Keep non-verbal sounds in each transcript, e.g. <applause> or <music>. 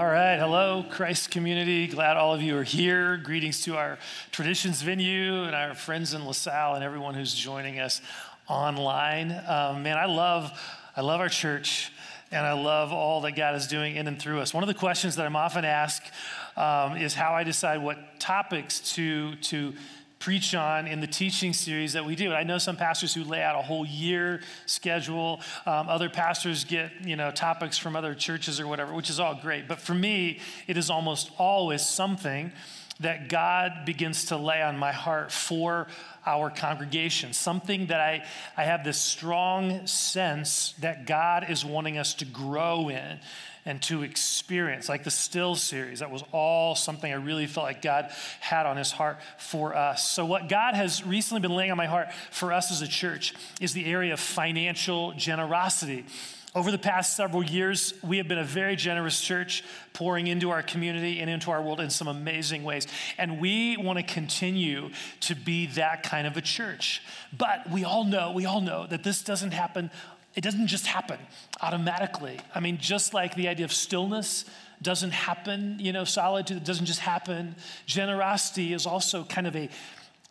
All right, hello, Christ community. Glad all of you are here. Greetings to our traditions venue and our friends in LaSalle and everyone who's joining us online. Um, man, I love, I love our church and I love all that God is doing in and through us. One of the questions that I'm often asked um, is how I decide what topics to to preach on in the teaching series that we do. And I know some pastors who lay out a whole year schedule. Um, other pastors get you know topics from other churches or whatever, which is all great. But for me, it is almost always something that God begins to lay on my heart for our congregation. Something that I, I have this strong sense that God is wanting us to grow in and to experience, like the Still series. That was all something I really felt like God had on his heart for us. So, what God has recently been laying on my heart for us as a church is the area of financial generosity. Over the past several years, we have been a very generous church, pouring into our community and into our world in some amazing ways. And we want to continue to be that kind of a church. But we all know, we all know that this doesn't happen it doesn't just happen automatically. I mean, just like the idea of stillness doesn't happen, you know, solitude doesn't just happen. Generosity is also kind of a,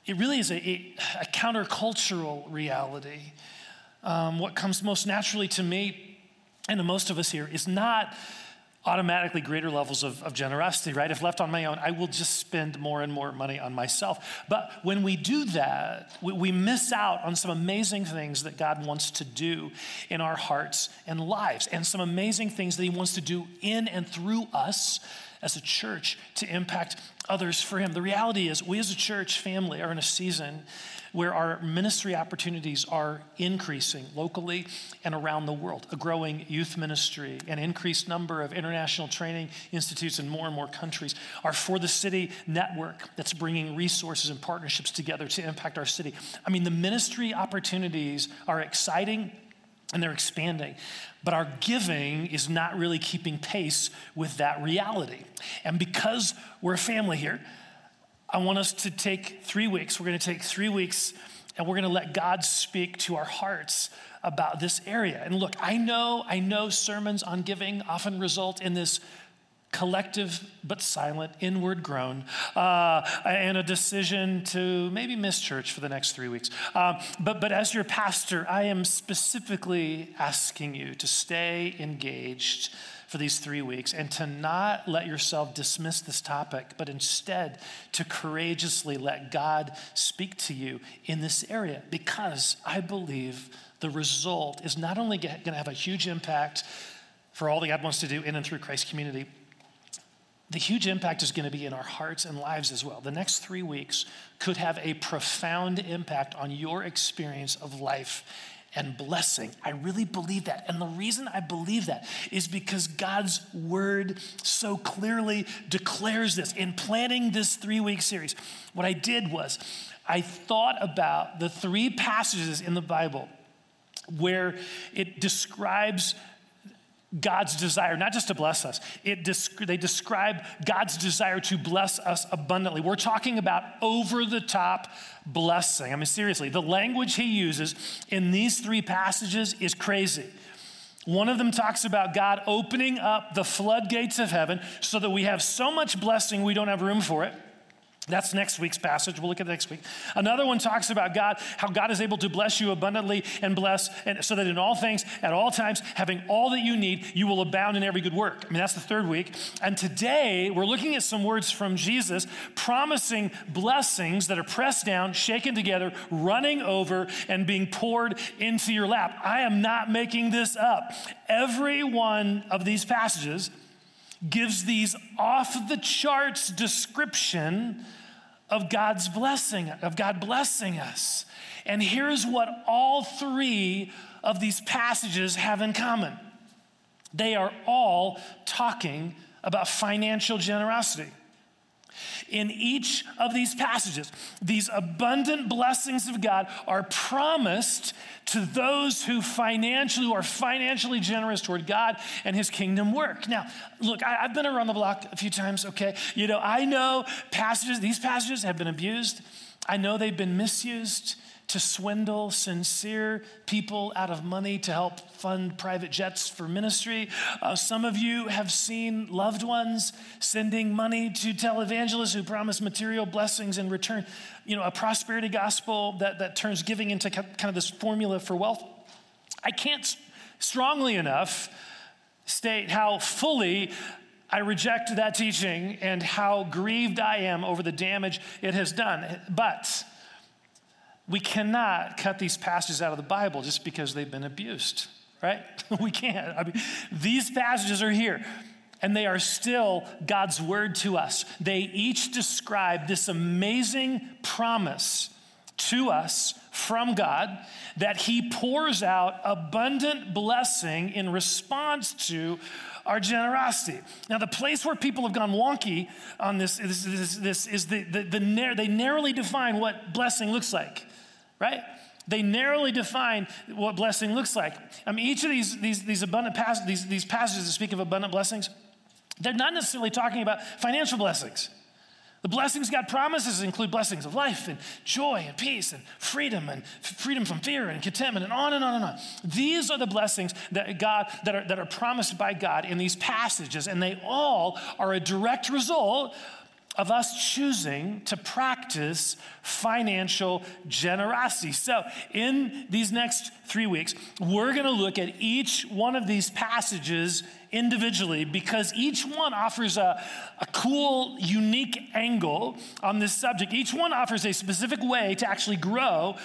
it really is a, a, a countercultural reality. Um, what comes most naturally to me and to most of us here is not automatically greater levels of, of, generosity, right? If left on my own, I will just spend more and more money on myself. But when we do that, we, we miss out on some amazing things that God wants to do in our hearts and lives, and some amazing things that He wants to do in and through us as a church to impact others for Him. The reality is, we as a church family are in a season where our ministry opportunities are increasing locally and around the world. A growing youth ministry, an increased number of international training institutes in more and more countries. Our For the City network that's bringing resources and partnerships together to impact our city. I mean, the ministry opportunities are exciting and they're expanding. But our giving is not really keeping pace with that reality. And because we're a family here, I want us to take three weeks. We're going to take three weeks and we're going to let God speak to our hearts about this area. And look, I know, I know sermons on giving often result in this collective but silent inward groan uh, and a decision to maybe miss church for the next three weeks. Uh, but, but as your pastor, I am specifically asking you to stay engaged for these three weeks and to not let yourself dismiss this topic, but instead to courageously let God speak to you in this area because I believe the result is not only going to have a huge impact for all that God wants to do in and through Christ community, the huge impact is going to be in our hearts and lives as well. The next three weeks could have a profound impact on your experience of life and blessing. I really believe that. And the reason I believe that is because God's word so clearly declares this. In planning this three week series, what I did was I thought about the three passages in the Bible where it describes God's desire, not just to bless us, it they describe God's desire to bless us abundantly. We're talking about over the top blessing. I mean, seriously, the language he uses in these three passages is crazy. One of them talks about God opening up the floodgates of heaven so that we have so much blessing we don't have room for it. That's next week's passage. We'll look at it next week. Another one talks about God, how God is able to bless you abundantly and bless, and so that in all things, at all times, having all that you need, you will abound in every good work. I mean, that's the third week. And today, we're looking at some words from Jesus promising blessings that are pressed down, shaken together, running over, and being poured into your lap. I am not making this up. Every one of these passages gives these off the charts description of God's blessing, of God blessing us. And here's what all three of these passages have in common they are all talking about financial generosity. In each of these passages, these abundant blessings of God are promised to those who financially who are financially generous toward God and his kingdom work. Now, look, I, have been around the block a few times, okay? You know, I know passages, these passages have been abused. I know they've been misused to swindle sincere people out of money to help fund private jets for ministry. Uh, some of you have seen loved ones sending money to televangelists who promise material blessings in return. You know, a prosperity gospel that, that turns giving into kind of this formula for wealth. I can't strongly enough state how fully I reject that teaching and how grieved I am over the damage it has done. But we cannot cut these passages out of the Bible just because they've been abused, right? <laughs> we can't. I mean, these passages are here and they are still God's word to us. They each describe this amazing promise to us from God that He pours out abundant blessing in response to our generosity. Now, the place where people have gone wonky on this, this, this, this is the, the, the, they narrowly define what blessing looks like, right? They narrowly define what blessing looks like. I mean, each of these, these, these abundant these, these passages that speak of abundant blessings, they're not necessarily talking about financial blessings. The blessings God promises include blessings of life and joy and peace and freedom and freedom from fear and contentment and on and on and on. These are the blessings that God that are, that are promised by God in these passages, and they all are a direct result of us choosing to practice financial generosity. So, in these next three weeks, we're going to look at each one of these passages individually because each one offers a, a cool, unique angle on this subject. Each one offers a specific way to actually grow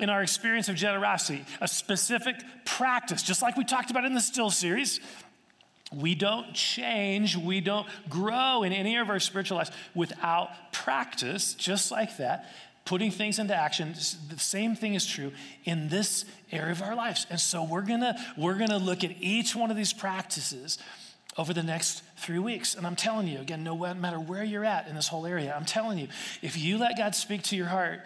in our experience of generosity, a specific practice, just like we talked about in the Still series. We don't change, we don't grow in any of our spiritual lives without practice, just like that, putting things into action. The same thing is true in this area of our lives. And so we're gonna, we're gonna look at each one of these practices over the next three weeks. And I'm telling you, again, no matter where you're at in this whole area, I'm telling you, if you let God speak to your heart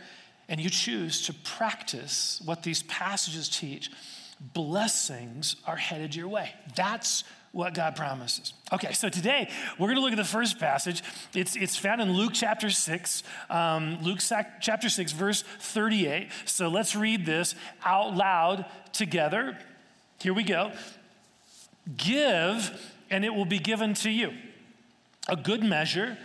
and you choose to practice what these passages teach, blessings are headed your way. That's what God promises. Okay, so today we're going to look at the first passage. It's, it's found in Luke chapter 6, um, Luke sac- chapter 6, verse 38. So let's read this out loud together. Here we go. Give, and it will be given to you. A good measure,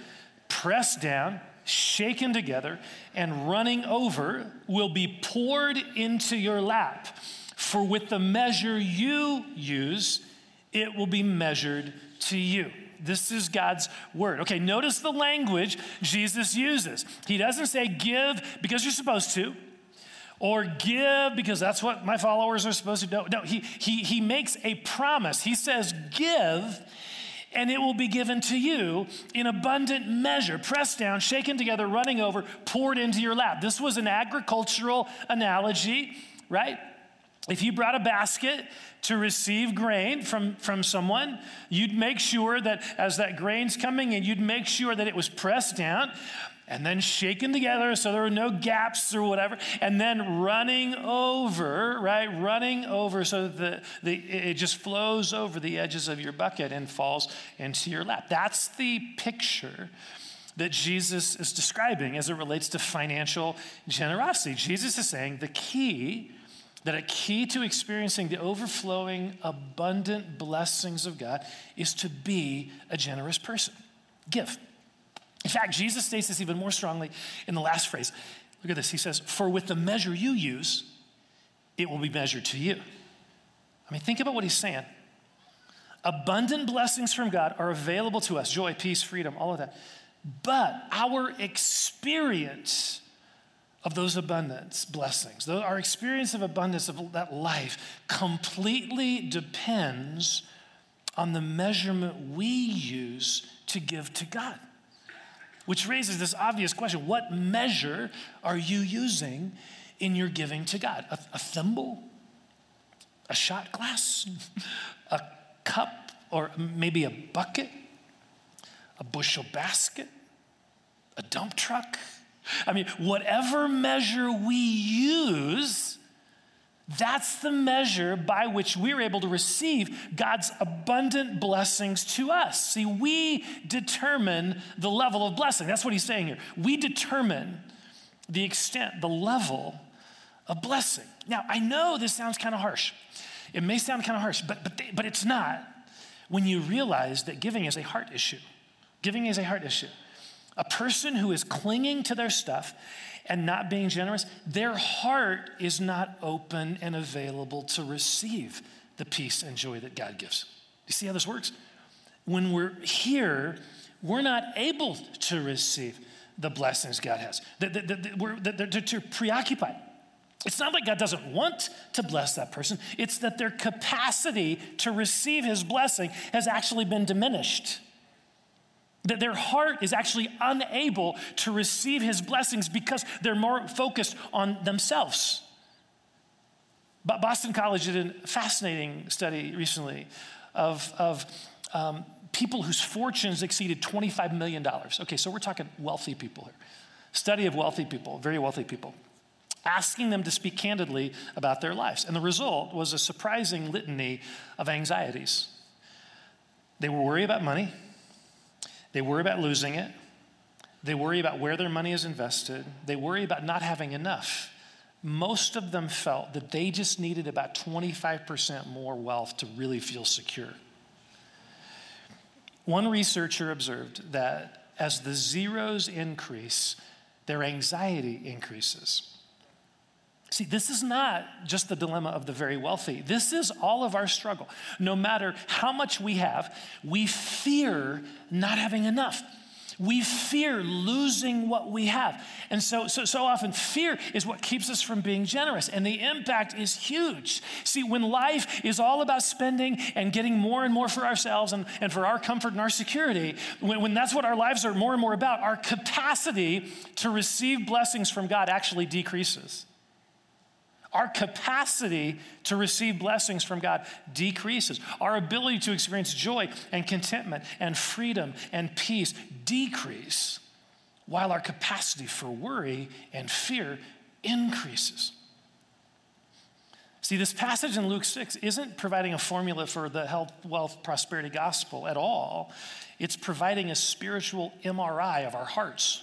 pressed down, shaken together, and running over will be poured into your lap. For with the measure you use, it will be measured to you. This is God's word. Okay, notice the language Jesus uses. He doesn't say give because you're supposed to, or give because that's what my followers are supposed to do. No, he, he, he makes a promise. He says, give and it will be given to you in abundant measure, pressed down, shaken together, running over, poured into your lap. This was an agricultural analogy, right? If you brought a basket to receive grain from, from someone, you'd make sure that as that grain's coming in, you'd make sure that it was pressed down and then shaken together so there were no gaps or whatever, and then running over, right? Running over so that the, the, it just flows over the edges of your bucket and falls into your lap. That's the picture that Jesus is describing as it relates to financial generosity. Jesus is saying the key that a key to experiencing the overflowing, abundant blessings of God is to be a generous person. Give. In fact, Jesus states this even more strongly in the last phrase. Look at this. He says, For with the measure you use, it will be measured to you. I mean, think about what he's saying. Abundant blessings from God are available to us joy, peace, freedom, all of that. But our experience of those abundance blessings. Our experience of abundance of that life completely depends on the measurement we use to give to God. Which raises this obvious question what measure are you using in your giving to God? A, a thimble? A shot glass? <laughs> a cup? Or maybe a bucket? A bushel basket? A dump truck? I mean, whatever measure we use, that's the measure by which we're able to receive God's abundant blessings to us. See, we determine the level of blessing. That's what he's saying here. We determine the extent, the level of blessing. Now, I know this sounds kind of harsh. It may sound kind of harsh, but, but, they, but it's not when you realize that giving is a heart issue. Giving is a heart issue. A person who is clinging to their stuff and not being generous, their heart is not open and available to receive the peace and joy that God gives. You see how this works? When we're here, we're not able to receive the blessings God has. We're, they're too preoccupied. It's not like God doesn't want to bless that person, it's that their capacity to receive his blessing has actually been diminished. That their heart is actually unable to receive his blessings because they're more focused on themselves. But Boston College did a fascinating study recently of, of um, people whose fortunes exceeded $25 million. Okay, so we're talking wealthy people here. Study of wealthy people, very wealthy people, asking them to speak candidly about their lives. And the result was a surprising litany of anxieties. They were worried about money, they worry about losing it. They worry about where their money is invested. They worry about not having enough. Most of them felt that they just needed about 25% more wealth to really feel secure. One researcher observed that as the zeros increase, their anxiety increases. See, this is not just the dilemma of the very wealthy. This is all of our struggle. No matter how much we have, we fear not having enough. We fear losing what we have. And so, so, so often, fear is what keeps us from being generous. And the impact is huge. See, when life is all about spending and getting more and more for ourselves and, and for our comfort and our security, when, when that's what our lives are more and more about, our capacity to receive blessings from God actually decreases our capacity to receive blessings from God decreases. Our ability to experience joy and contentment and freedom and peace decrease, while our capacity for worry and fear increases. See, this passage in Luke 6 isn't providing a formula for the health, wealth, prosperity gospel at all. It's providing a spiritual MRI of our hearts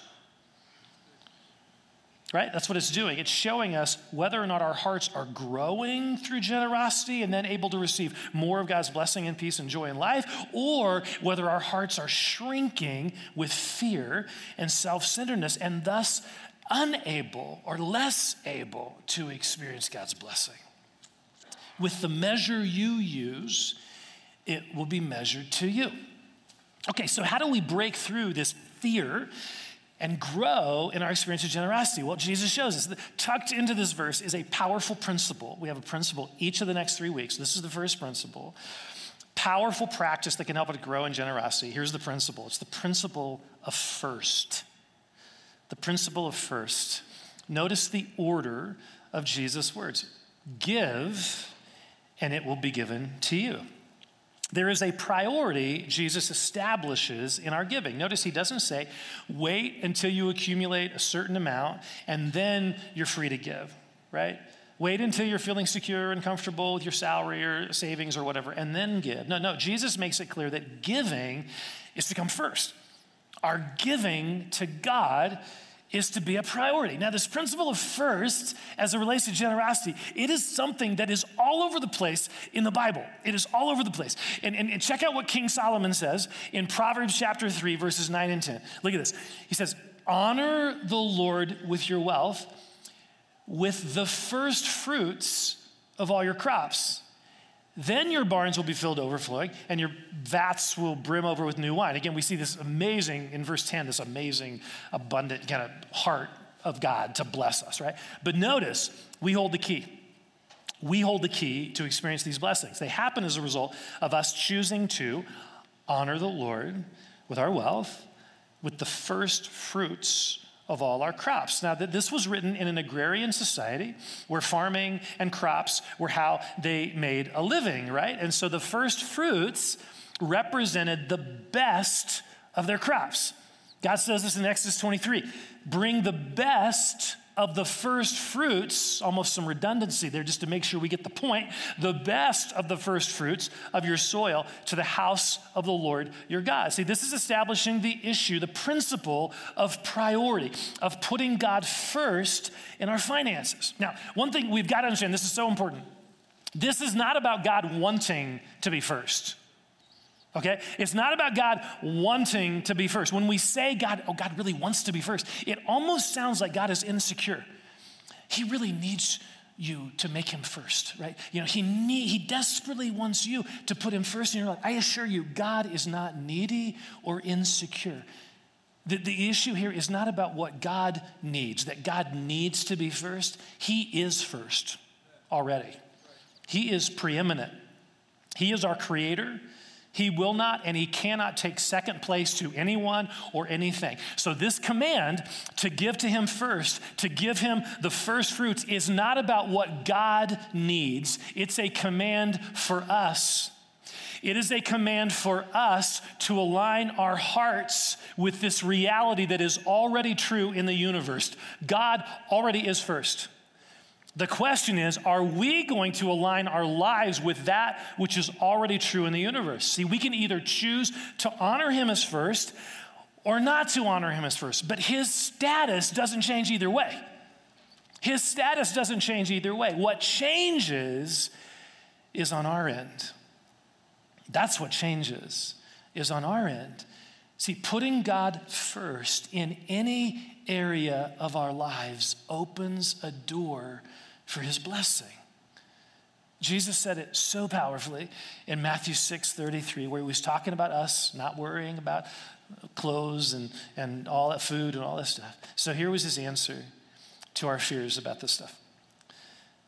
right? That's what it's doing. It's showing us whether or not our hearts are growing through generosity and then able to receive more of God's blessing and peace and joy in life, or whether our hearts are shrinking with fear and self centeredness and thus unable or less able to experience God's blessing. With the measure you use, it will be measured to you. Okay, so how do we break through this fear and grow in our experience of generosity? Well, Jesus shows us. Tucked into this verse is a powerful principle. We have a principle each of the next three weeks. This is the first principle. Powerful practice that can help us grow in generosity. Here's the principle it's the principle of first. The principle of first. Notice the order of Jesus' words give, and it will be given to you. There is a priority Jesus establishes in our giving. Notice he doesn't say, wait until you accumulate a certain amount and then you're free to give, right? Wait until you're feeling secure and comfortable with your salary or savings or whatever, and then give. No, no, Jesus makes it clear that giving is to come first. Our giving to God is to be a priority. Now, this principle of first, as it relates to generosity, it is something that is all over the place in the Bible. It is all over the place. And, and, and, check out what King Solomon says in Proverbs chapter 3, verses 9 and 10. Look at this. He says, Honor the Lord with your wealth, with the first fruits of all your crops. Then your barns will be filled overflowing, and your vats will brim over with new wine. Again, we see this amazing, in verse 10, this amazing, abundant kind of heart of God to bless us, right? But notice, we hold the key. We hold the key to experience these blessings. They happen as a result of us choosing to honor the Lord with our wealth, with the first fruits of all our crops. Now, that this was written in an agrarian society where farming and crops were how they made a living, right? And so the first fruits represented the best of their crops. God says this in Exodus 23 bring the best of the first fruits, almost some redundancy there just to make sure we get the point, the best of the first fruits of your soil to the house of the Lord your God. See, this is establishing the issue, the principle of priority, of putting God first in our finances. Now, one thing we've got to understand this is so important. This is not about God wanting to be first. Okay? It's not about God wanting to be first. When we say God, oh, God really wants to be first, it almost sounds like God is insecure. He really needs you to make him first, right? You know, he need, he desperately wants you to put him first in your life. I assure you, God is not needy or insecure. The, the issue here is not about what God needs, that God needs to be first. He is first already. He is preeminent. He is our creator. He will not and he cannot take second place to anyone or anything. So, this command to give to him first, to give him the first fruits, is not about what God needs. It's a command for us. It is a command for us to align our hearts with this reality that is already true in the universe. God already is first. The question is, are we going to align our lives with that which is already true in the universe? See, we can either choose to honor him as first or not to honor him as first, but his status doesn't change either way. His status doesn't change either way. What changes is on our end. That's what changes, is on our end. See, putting God first in any area of our lives opens a door for his blessing. Jesus said it so powerfully in Matthew 6 33, where he was talking about us not worrying about clothes and, and all that food and all that stuff. So here was his answer to our fears about this stuff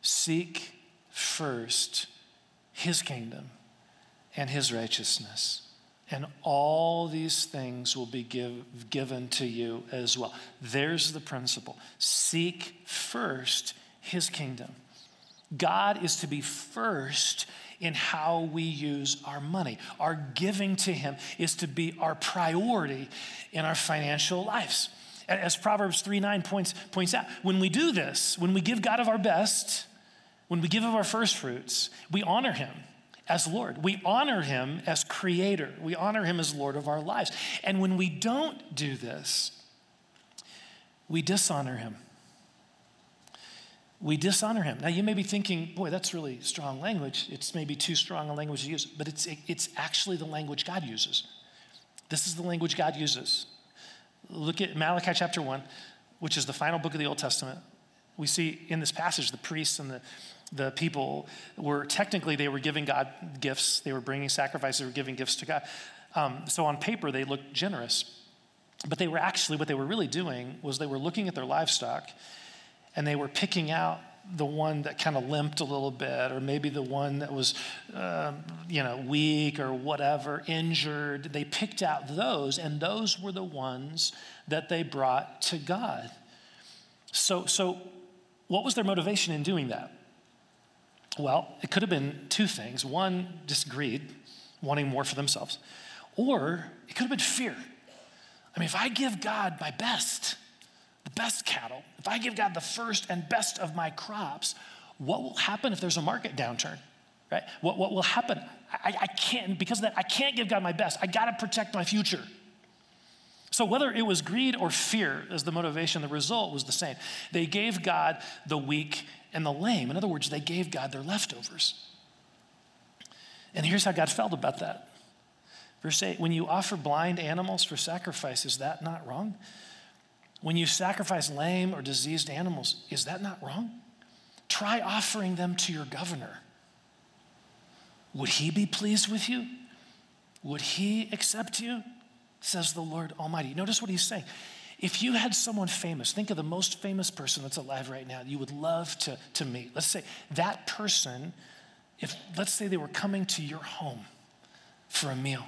Seek first his kingdom and his righteousness, and all these things will be give, given to you as well. There's the principle. Seek first his kingdom. God is to be first in how we use our money. Our giving to him is to be our priority in our financial lives. As Proverbs 3 9 points, points out, when we do this, when we give God of our best, when we give of our first fruits, we honor him as Lord. We honor him as creator. We honor him as Lord of our lives. And when we don't do this, we dishonor him we dishonor him. Now, you may be thinking, boy, that's really strong language. It's maybe too strong a language to use, but it's, it's actually the language God uses. This is the language God uses. Look at Malachi chapter 1, which is the final book of the Old Testament. We see in this passage the priests and the, the people were technically, they were giving God gifts, they were bringing sacrifices, they were giving gifts to God. Um, so on paper, they looked generous. But they were actually, what they were really doing was they were looking at their livestock and they were picking out the one that kind of limped a little bit, or maybe the one that was, uh, you know, weak or whatever, injured. They picked out those, and those were the ones that they brought to God. So, so what was their motivation in doing that? Well, it could have been two things. One, just greed, wanting more for themselves, or it could have been fear. I mean, if I give God my best, the best cattle, if I give God the first and best of my crops, what will happen if there's a market downturn? Right? What, what will happen? I, I can't, because of that, I can't give God my best. I got to protect my future. So, whether it was greed or fear as the motivation, the result was the same. They gave God the weak and the lame. In other words, they gave God their leftovers. And here's how God felt about that. Verse 8 When you offer blind animals for sacrifice, is that not wrong? When you sacrifice lame or diseased animals, is that not wrong? Try offering them to your governor. Would he be pleased with you? Would he accept you? Says the Lord Almighty. Notice what he's saying. If you had someone famous, think of the most famous person that's alive right now you would love to, to meet. Let's say that person, if let's say they were coming to your home for a meal,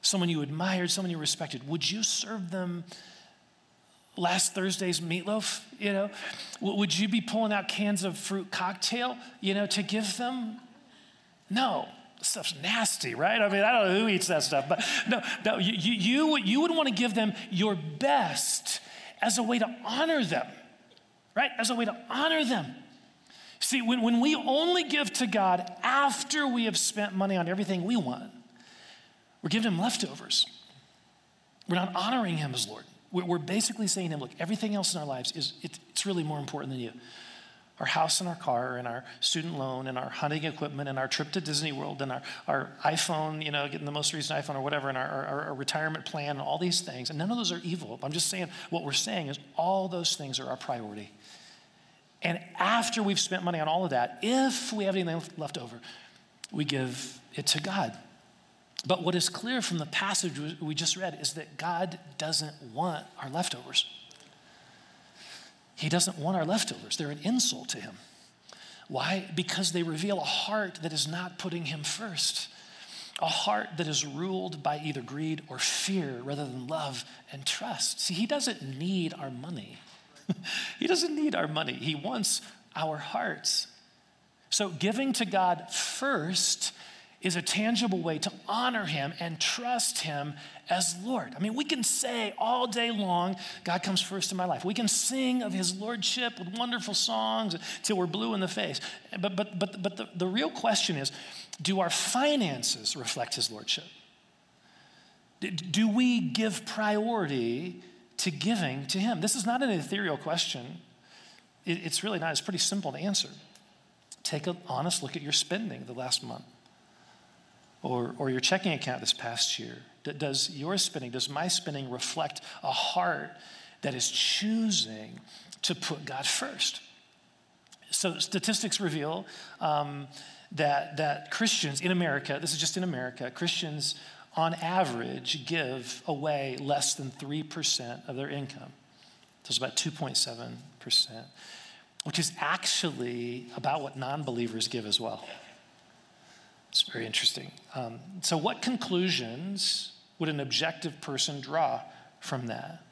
someone you admired, someone you respected, would you serve them last Thursday's meatloaf, you know? Would you be pulling out cans of fruit cocktail, you know, to give them? No. Stuff's nasty, right? I mean, I don't know who eats that stuff, but no, no, you, you, you would want to give them your best as a way to honor them. right? As a way to honor them. See, when, when we only give to God after we have spent money on everything we want, we're giving him leftovers. We're not honoring him as Lord. We're, we're basically saying to him, look, everything else in our lives is it, it's really more important than you. Our house and our car and our student loan and our hunting equipment and our trip to Disney World and our, our iPhone, you know, getting the most recent iPhone or whatever, and our, our, our retirement plan and all these things. And none of those are evil. I'm just saying what we're saying is all those things are our priority. And after we've spent money on all of that, if we have anything left over, we give it to God. But what is clear from the passage we just read is that God doesn't want our leftovers. He doesn't want our leftovers. They're an insult to him. Why? Because they reveal a heart that is not putting him first, a heart that is ruled by either greed or fear rather than love and trust. See, he doesn't need our money. <laughs> he doesn't need our money. He wants our hearts. So, giving to God first is a tangible way to honor him and trust him as Lord. I mean, we can say all day long, God comes first in my life. We can sing of his lordship with wonderful songs till we're blue in the face. But, but, but, but the, the real question is do our finances reflect his lordship? Do we give priority to giving to him? This is not an ethereal question. It's really not. It's pretty simple to answer. Take an honest look at your spending the last month or, or your checking account this past year? Does your spending, does my spending reflect a heart that is choosing to put God first? So statistics reveal um, that, that Christians in America, this is just in America, Christians on average give away less than 3% of their income. So it's about 2.7%, which is actually about what non believers give as well. It's very interesting. Um, so, what conclusions would an objective person draw from that?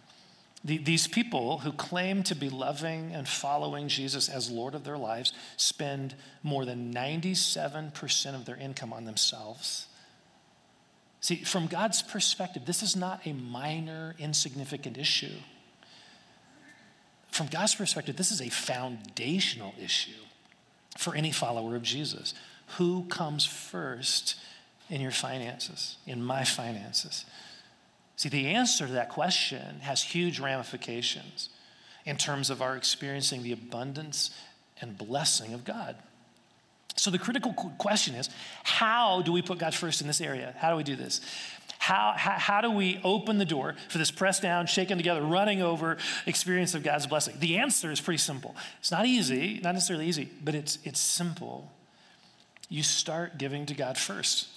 The, these people who claim to be loving and following Jesus as Lord of their lives spend more than 97% of their income on themselves. See, from God's perspective, this is not a minor, insignificant issue. From God's perspective, this is a foundational issue for any follower of Jesus who comes first in your finances, in my finances? See, the answer to that question has huge ramifications in terms of our experiencing the abundance and blessing of God. So, the critical question is how do we put God first in this area? How do we do this? How, how, how, do we open the door for this pressed down, shaken together, running over experience of God's blessing? The answer is pretty simple. It's not easy, not necessarily easy, but it's, it's simple you start giving to God first.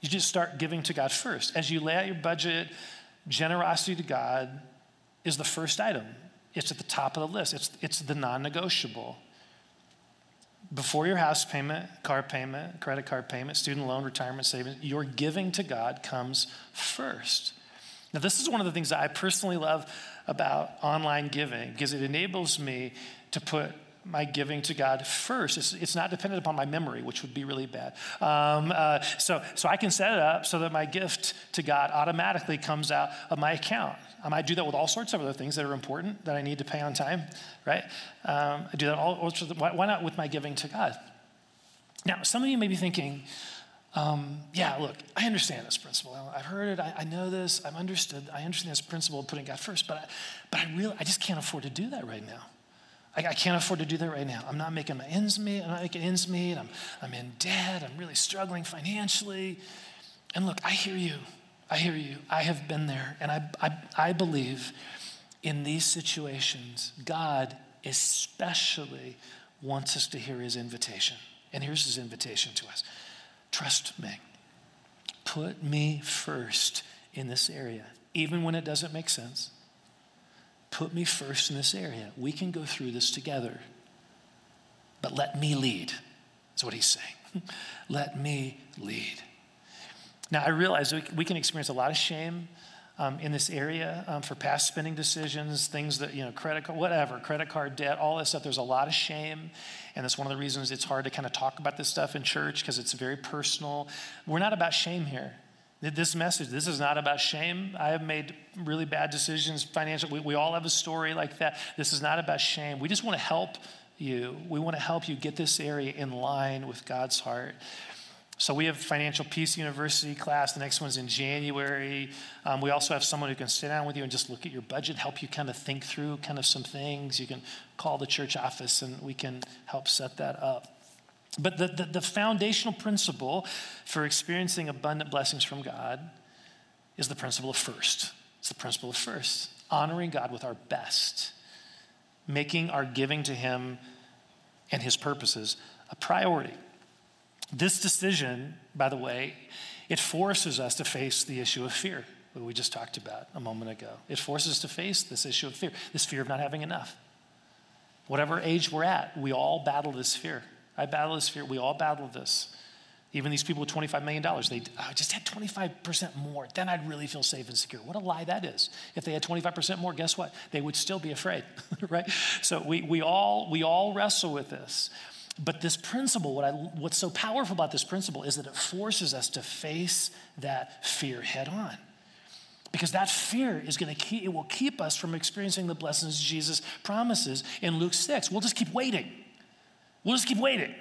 You just start giving to God first. As you lay out your budget, generosity to God is the first item. It's at the top of the list, it's, it's the non negotiable. Before your house payment, car payment, credit card payment, student loan, retirement savings, your giving to God comes first. Now, this is one of the things that I personally love about online giving because it enables me to put my giving to God first. It's, it's not dependent upon my memory, which would be really bad. Um, uh, so, so I can set it up so that my gift to God automatically comes out of my account. I might do that with all sorts of other things that are important that I need to pay on time, right? Um, I do that all, why, why not with my giving to God? Now, some of you may be thinking, um, yeah, look, I understand this principle. I've heard it. I, I, know this. I've understood. I understand this principle of putting God first, but I, but I really, I just can't afford to do that right now. I, I, can't afford to do that right now. I'm not making my ends meet. I'm not making ends meet. I'm, I'm in debt. I'm really struggling financially. And look, I hear you. I hear you. I have been there. And I, I, I believe in these situations, God especially wants us to hear his invitation. And here's his invitation to us trust me. Put me first in this area, even when it doesn't make sense Put me first in this area. We can go through this together. But let me lead, is what he's saying. <laughs> let me lead. Now, I realize we can experience a lot of shame um, in this area um, for past spending decisions, things that, you know, credit card, whatever, credit card debt, all this stuff. There's a lot of shame. And that's one of the reasons it's hard to kind of talk about this stuff in church because it's very personal. We're not about shame here. This message, this is not about shame. I have made really bad decisions financially. We, we all have a story like that. This is not about shame. We just want to help you. We want to help you get this area in line with God's heart. So we have Financial Peace University class. The next one's in January. Um, we also have someone who can sit down with you and just look at your budget, help you kind of think through kind of some things. You can call the church office and we can help set that up. But the, the, the, foundational principle for experiencing abundant blessings from God is the principle of first. It's the principle of first, honoring God with our best, making our giving to Him and His purposes a priority. This decision, by the way, it forces us to face the issue of fear that we just talked about a moment ago. It forces us to face this issue of fear, this fear of not having enough. Whatever age we're at, we all battle this fear. I battle this fear. We all battle this. Even these people with $25 million, they oh, just had 25% more. Then I'd really feel safe and secure. What a lie that is. If they had 25% more, guess what? They would still be afraid, <laughs> right? So we, we, all, we all wrestle with this. But this principle, what I, what's so powerful about this principle is that it forces us to face that fear head on. Because that fear is going to keep, it will keep us from experiencing the blessings Jesus promises in Luke 6. We'll just keep waiting. We'll just keep waiting.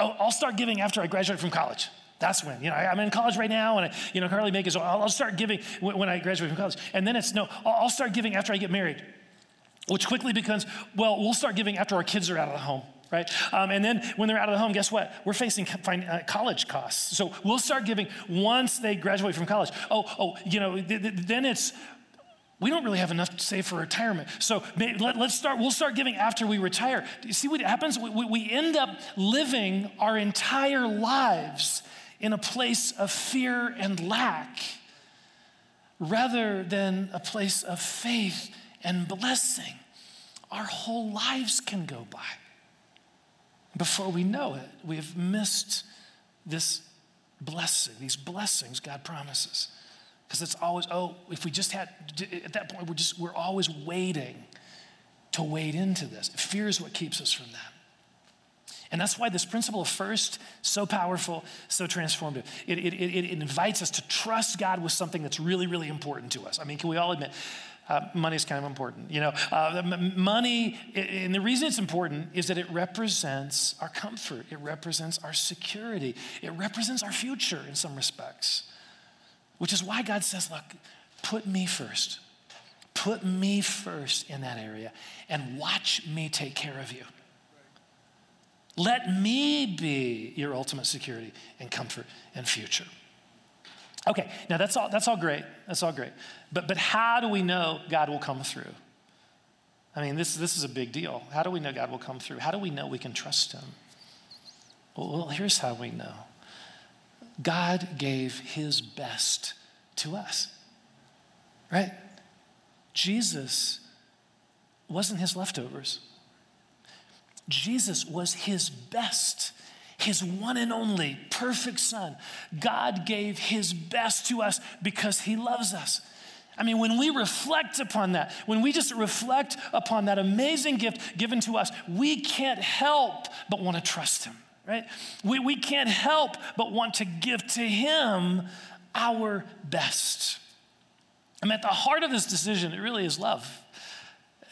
Oh, I'll start giving after I graduate from college. That's when, you know, I'm in college right now, and I, you know, Carly Make is, I'll, I'll start giving when I graduate from college. And then it's, no, I'll start giving after I get married, which quickly becomes, well, we'll start giving after our kids are out of the home right? Um, and then when they're out of the home, guess what? We're facing uh, college costs. So we'll start giving once they graduate from college. Oh, oh, you know, th- th- then it's we don't really have enough to save for retirement. So let, us start, we'll start giving after we retire. You see what happens? We, we, we end up living our entire lives in a place of fear and lack rather than a place of faith and blessing. Our whole lives can go by. Before we know it, we have missed this blessing, these blessings God promises. Because it's always, oh, if we just had, at that point, we're just, we're always waiting to wade into this. Fear is what keeps us from that. And that's why this principle of first, so powerful, so transformative. It, it, it, it invites us to trust God with something that's really, really important to us. I mean, can we all admit, uh, money is kind of important. You know, uh, money, and the reason it's important is that it represents our comfort, it represents our security, it represents our future in some respects. Which is why God says, look, put me first. Put me first in that area and watch me take care of you. Let me be your ultimate security and comfort and future. Okay, now that's all, that's all great. That's all great. But, but how do we know God will come through? I mean, this, this is a big deal. How do we know God will come through? How do we know we can trust Him? Well, well here's how we know God gave his best to us, right? Jesus wasn't his leftovers. Jesus was his best, his one and only perfect son. God gave his best to us because he loves us. I mean, when we reflect upon that, when we just reflect upon that amazing gift given to us, we can't help but want to trust him right? We, we can't help but want to give to Him our best. I at the heart of this decision, it really is love.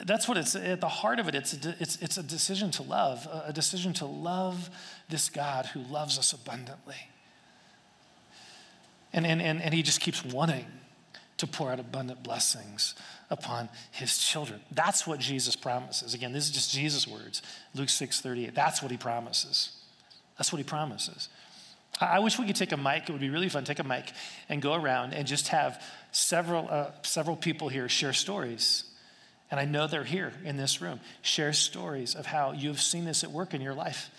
That's what it's at the heart of it. It's a, it's, it's a decision to love, a decision to love this God who loves us abundantly. And, and, and, and He just keeps wanting to pour out abundant blessings upon his children. That's what Jesus promises. Again, this is just Jesus' words. Luke 6 38. That's what he promises. That's what he promises. I wish we could take a mic. It would be really fun. Take a mic and go around and just have several, uh, several people here share stories. And I know they're here in this room. Share stories of how you've seen this at work in your life.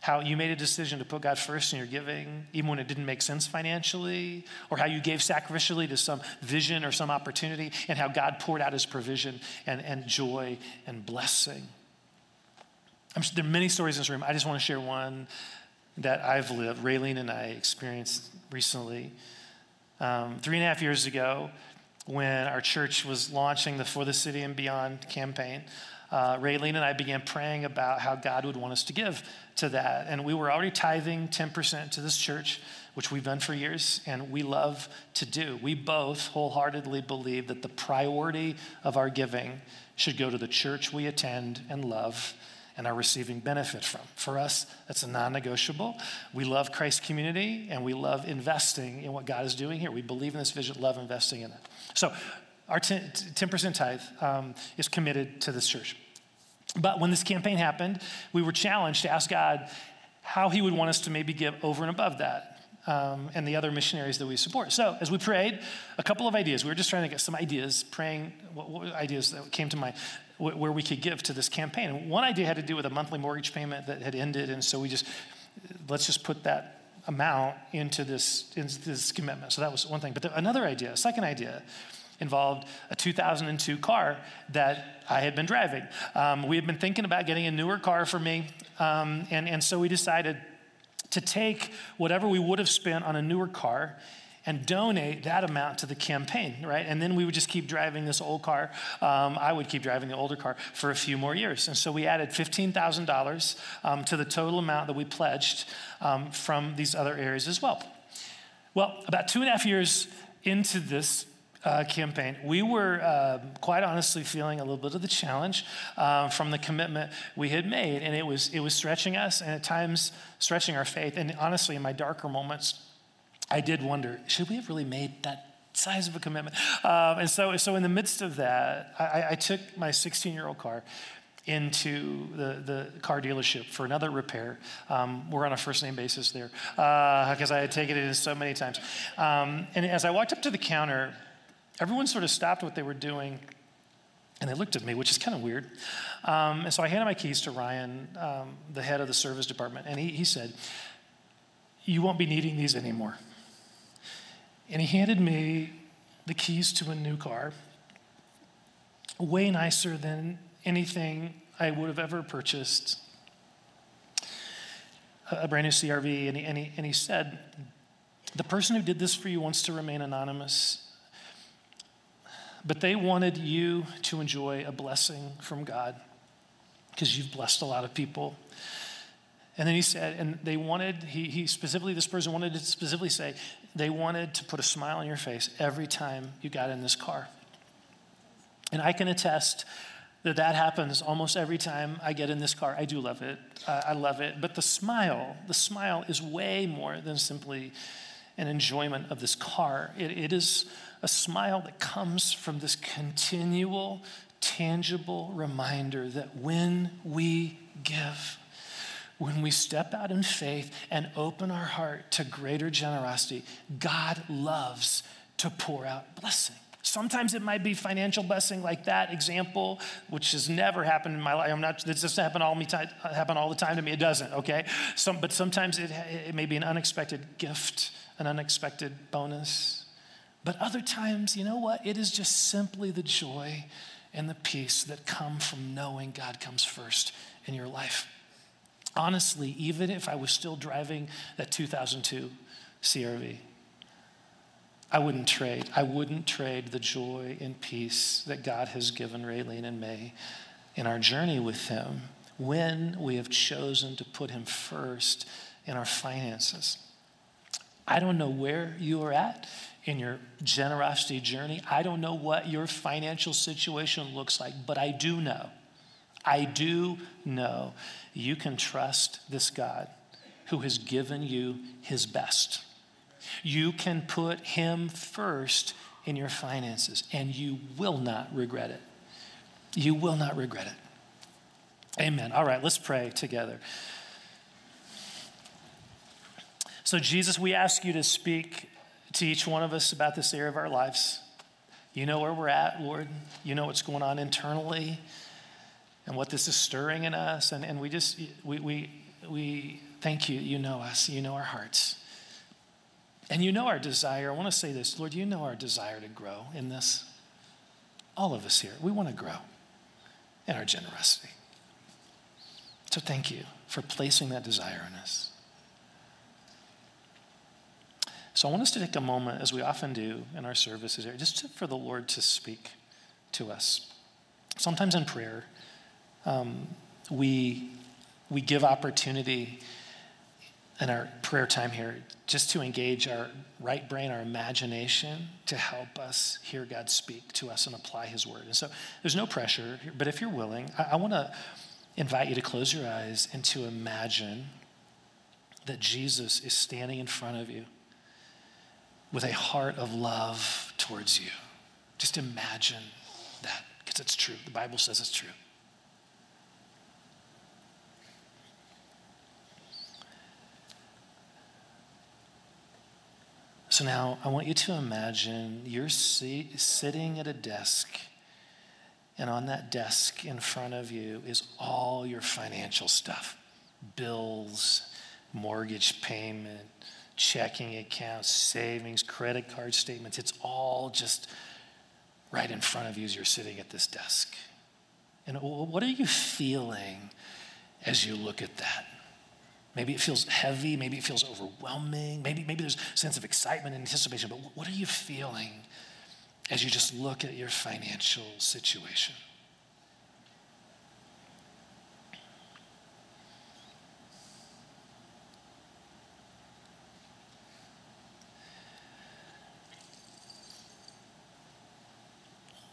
How you made a decision to put God first in your giving, even when it didn't make sense financially, or how you gave sacrificially to some vision or some opportunity, and how God poured out his provision and, and joy and blessing. I'm, there are many stories in this room. I just want to share one that I've lived, Raylene and I experienced recently. Um, three and a half years ago, when our church was launching the For the City and Beyond campaign, uh, Raylene and I began praying about how God would want us to give to that. And we were already tithing 10% to this church, which we've done for years and we love to do. We both wholeheartedly believe that the priority of our giving should go to the church we attend and love and are receiving benefit from. For us, that's a non negotiable. We love Christ community and we love investing in what God is doing here. We believe in this vision, love investing in it. So, our 10, percent tithe um, is committed to this church. But when this campaign happened, we were challenged to ask God how He would want us to maybe give over and above that. Um, and the other missionaries that we support. So, as we prayed, a couple of ideas. We were just trying to get some ideas, praying what, what ideas that came to mind where we could give to this campaign. One idea had to do with a monthly mortgage payment that had ended, and so we just let's just put that amount into this into this commitment. So that was one thing. But the, another idea, second idea, involved a 2002 car that I had been driving. Um, we had been thinking about getting a newer car for me, um, and and so we decided to take whatever we would have spent on a newer car and donate that amount to the campaign, right? And then we would just keep driving this old car. Um, I would keep driving the older car for a few more years. And so we added $15,000 um, to the total amount that we pledged um, from these other areas as well. Well, about two and a half years into this uh, campaign, we were uh, quite honestly feeling a little bit of the challenge uh, from the commitment we had made, and it was it was stretching us, and at times stretching our faith. And honestly, in my darker moments, I did wonder, should we have really made that size of a commitment? Um, and so, so in the midst of that, I, I took my 16 year old car into the, the car dealership for another repair. Um, we're on a first name basis there because uh, I had taken it in so many times. Um, and as I walked up to the counter, everyone sort of stopped what they were doing and they looked at me, which is kind of weird. Um, and so I handed my keys to Ryan, um, the head of the service department, and he, he said, You won't be needing these anymore. And he handed me the keys to a new car, way nicer than anything I would have ever purchased. A brand new CRV, and he, and, he, and he said, The person who did this for you wants to remain anonymous, but they wanted you to enjoy a blessing from God because you've blessed a lot of people. And then he said, and they wanted, he, he specifically, this person wanted to specifically say, they wanted to put a smile on your face every time you got in this car. And I can attest that that happens almost every time I get in this car. I do love it. Uh, I love it. But the smile, the smile is way more than simply an enjoyment of this car. It, it is a smile that comes from this continual, tangible reminder that when we give, when we step out in faith and open our heart to greater generosity, God loves to pour out blessing. Sometimes it might be financial blessing, like that example, which has never happened in my life. I'm not. This doesn't happen all me happen all the time to me. It doesn't. Okay. Some, but sometimes it, it may be an unexpected gift, an unexpected bonus. But other times, you know what? It is just simply the joy and the peace that come from knowing God comes first in your life honestly, even if I was still driving that 2002 CRV, I wouldn't trade. I wouldn't trade the joy and peace that God has given Raylene and May in our journey with Him when we have chosen to put Him first in our finances. I don't know where you are at in your generosity journey. I don't know what your financial situation looks like, but I do know I do know you can trust this God who has given you his best. You can put him first in your finances, and you will not regret it. You will not regret it. Amen. All right, let's pray together. So, Jesus, we ask you to speak to each one of us about this area of our lives. You know where we're at, Lord. You know what's going on internally and what this is stirring in us. And, and we just, we, we, we thank you. You know us, you know our hearts. And you know our desire. I want to say this, Lord, you know our desire to grow in this. All of us here, we want to grow in our generosity. So thank you for placing that desire in us. So I want us to take a moment, as we often do in our services here, just for the Lord to speak to us. Sometimes in prayer, um, we, we give opportunity in our prayer time here just to engage our right brain, our imagination, to help us hear God speak to us and apply His word. And so there's no pressure, but if you're willing, I, I want to invite you to close your eyes and to imagine that Jesus is standing in front of you with a heart of love towards you. Just imagine that, because it's true. The Bible says it's true. So now I want you to imagine you're sitting at a desk, and on that desk in front of you is all your financial stuff bills, mortgage payment, checking accounts, savings, credit card statements. It's all just right in front of you as you're sitting at this desk. And what are you feeling as you look at that? Maybe it feels heavy, maybe it feels overwhelming, maybe, maybe there's a sense of excitement and anticipation, but what are you feeling as you just look at your financial situation?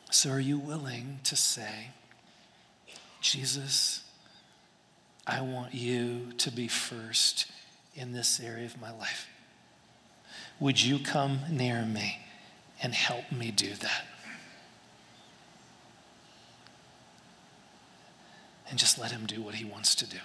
So, are you willing to say, Jesus, I want you to be first in this area of my life. Would you come near me and help me do that? And just let him do what he wants to do.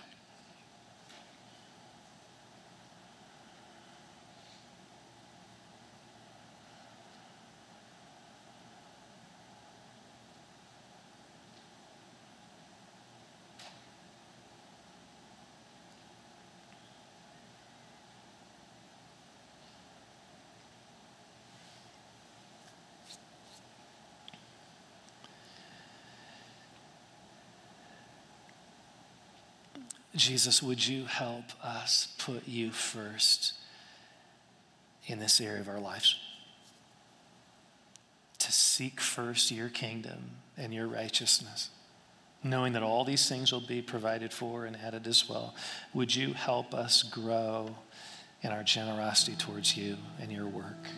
Jesus, would you help us put you first in this area of our lives? To seek first your kingdom and your righteousness, knowing that all these things will be provided for and added as well. Would you help us grow in our generosity towards you and your work?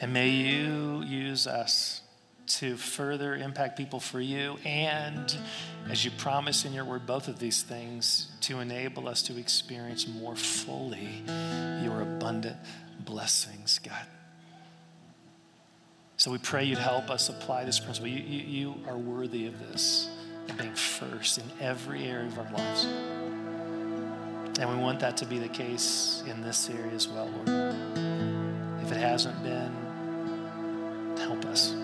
And may you use us to further impact people for you, and as you promise in your word, both of these things to enable us to experience more fully your abundant blessings, God. So we pray you'd help us apply this principle. You, you, you are worthy of this, of being first in every area of our lives. And we want that to be the case in this area as well, Lord. If it hasn't been, help us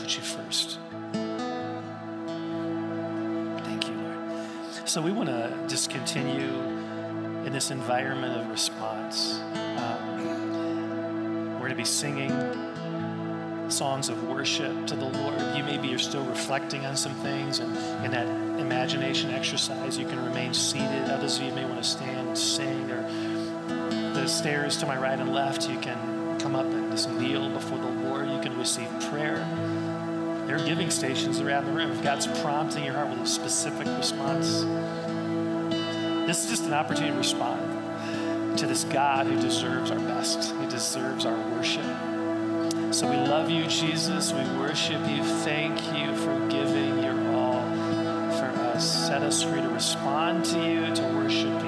put you first. Thank you, Lord. So we want to just continue in this environment of response. Um, we're going to be singing songs of worship to the Lord. You maybe you're still reflecting on some things, and in that imagination exercise, you can remain seated. Others of you may want to stand, and sing, or the stairs to my right and left, you can come up and just kneel before the Lord. You can receive prayer. There are giving stations around the room. If God's prompting your heart with a specific response, this is just an opportunity to respond to this God who deserves our best, He deserves our worship. So we love you, Jesus. We worship you. Thank you for giving your all for us. Set us free to respond to you, to worship.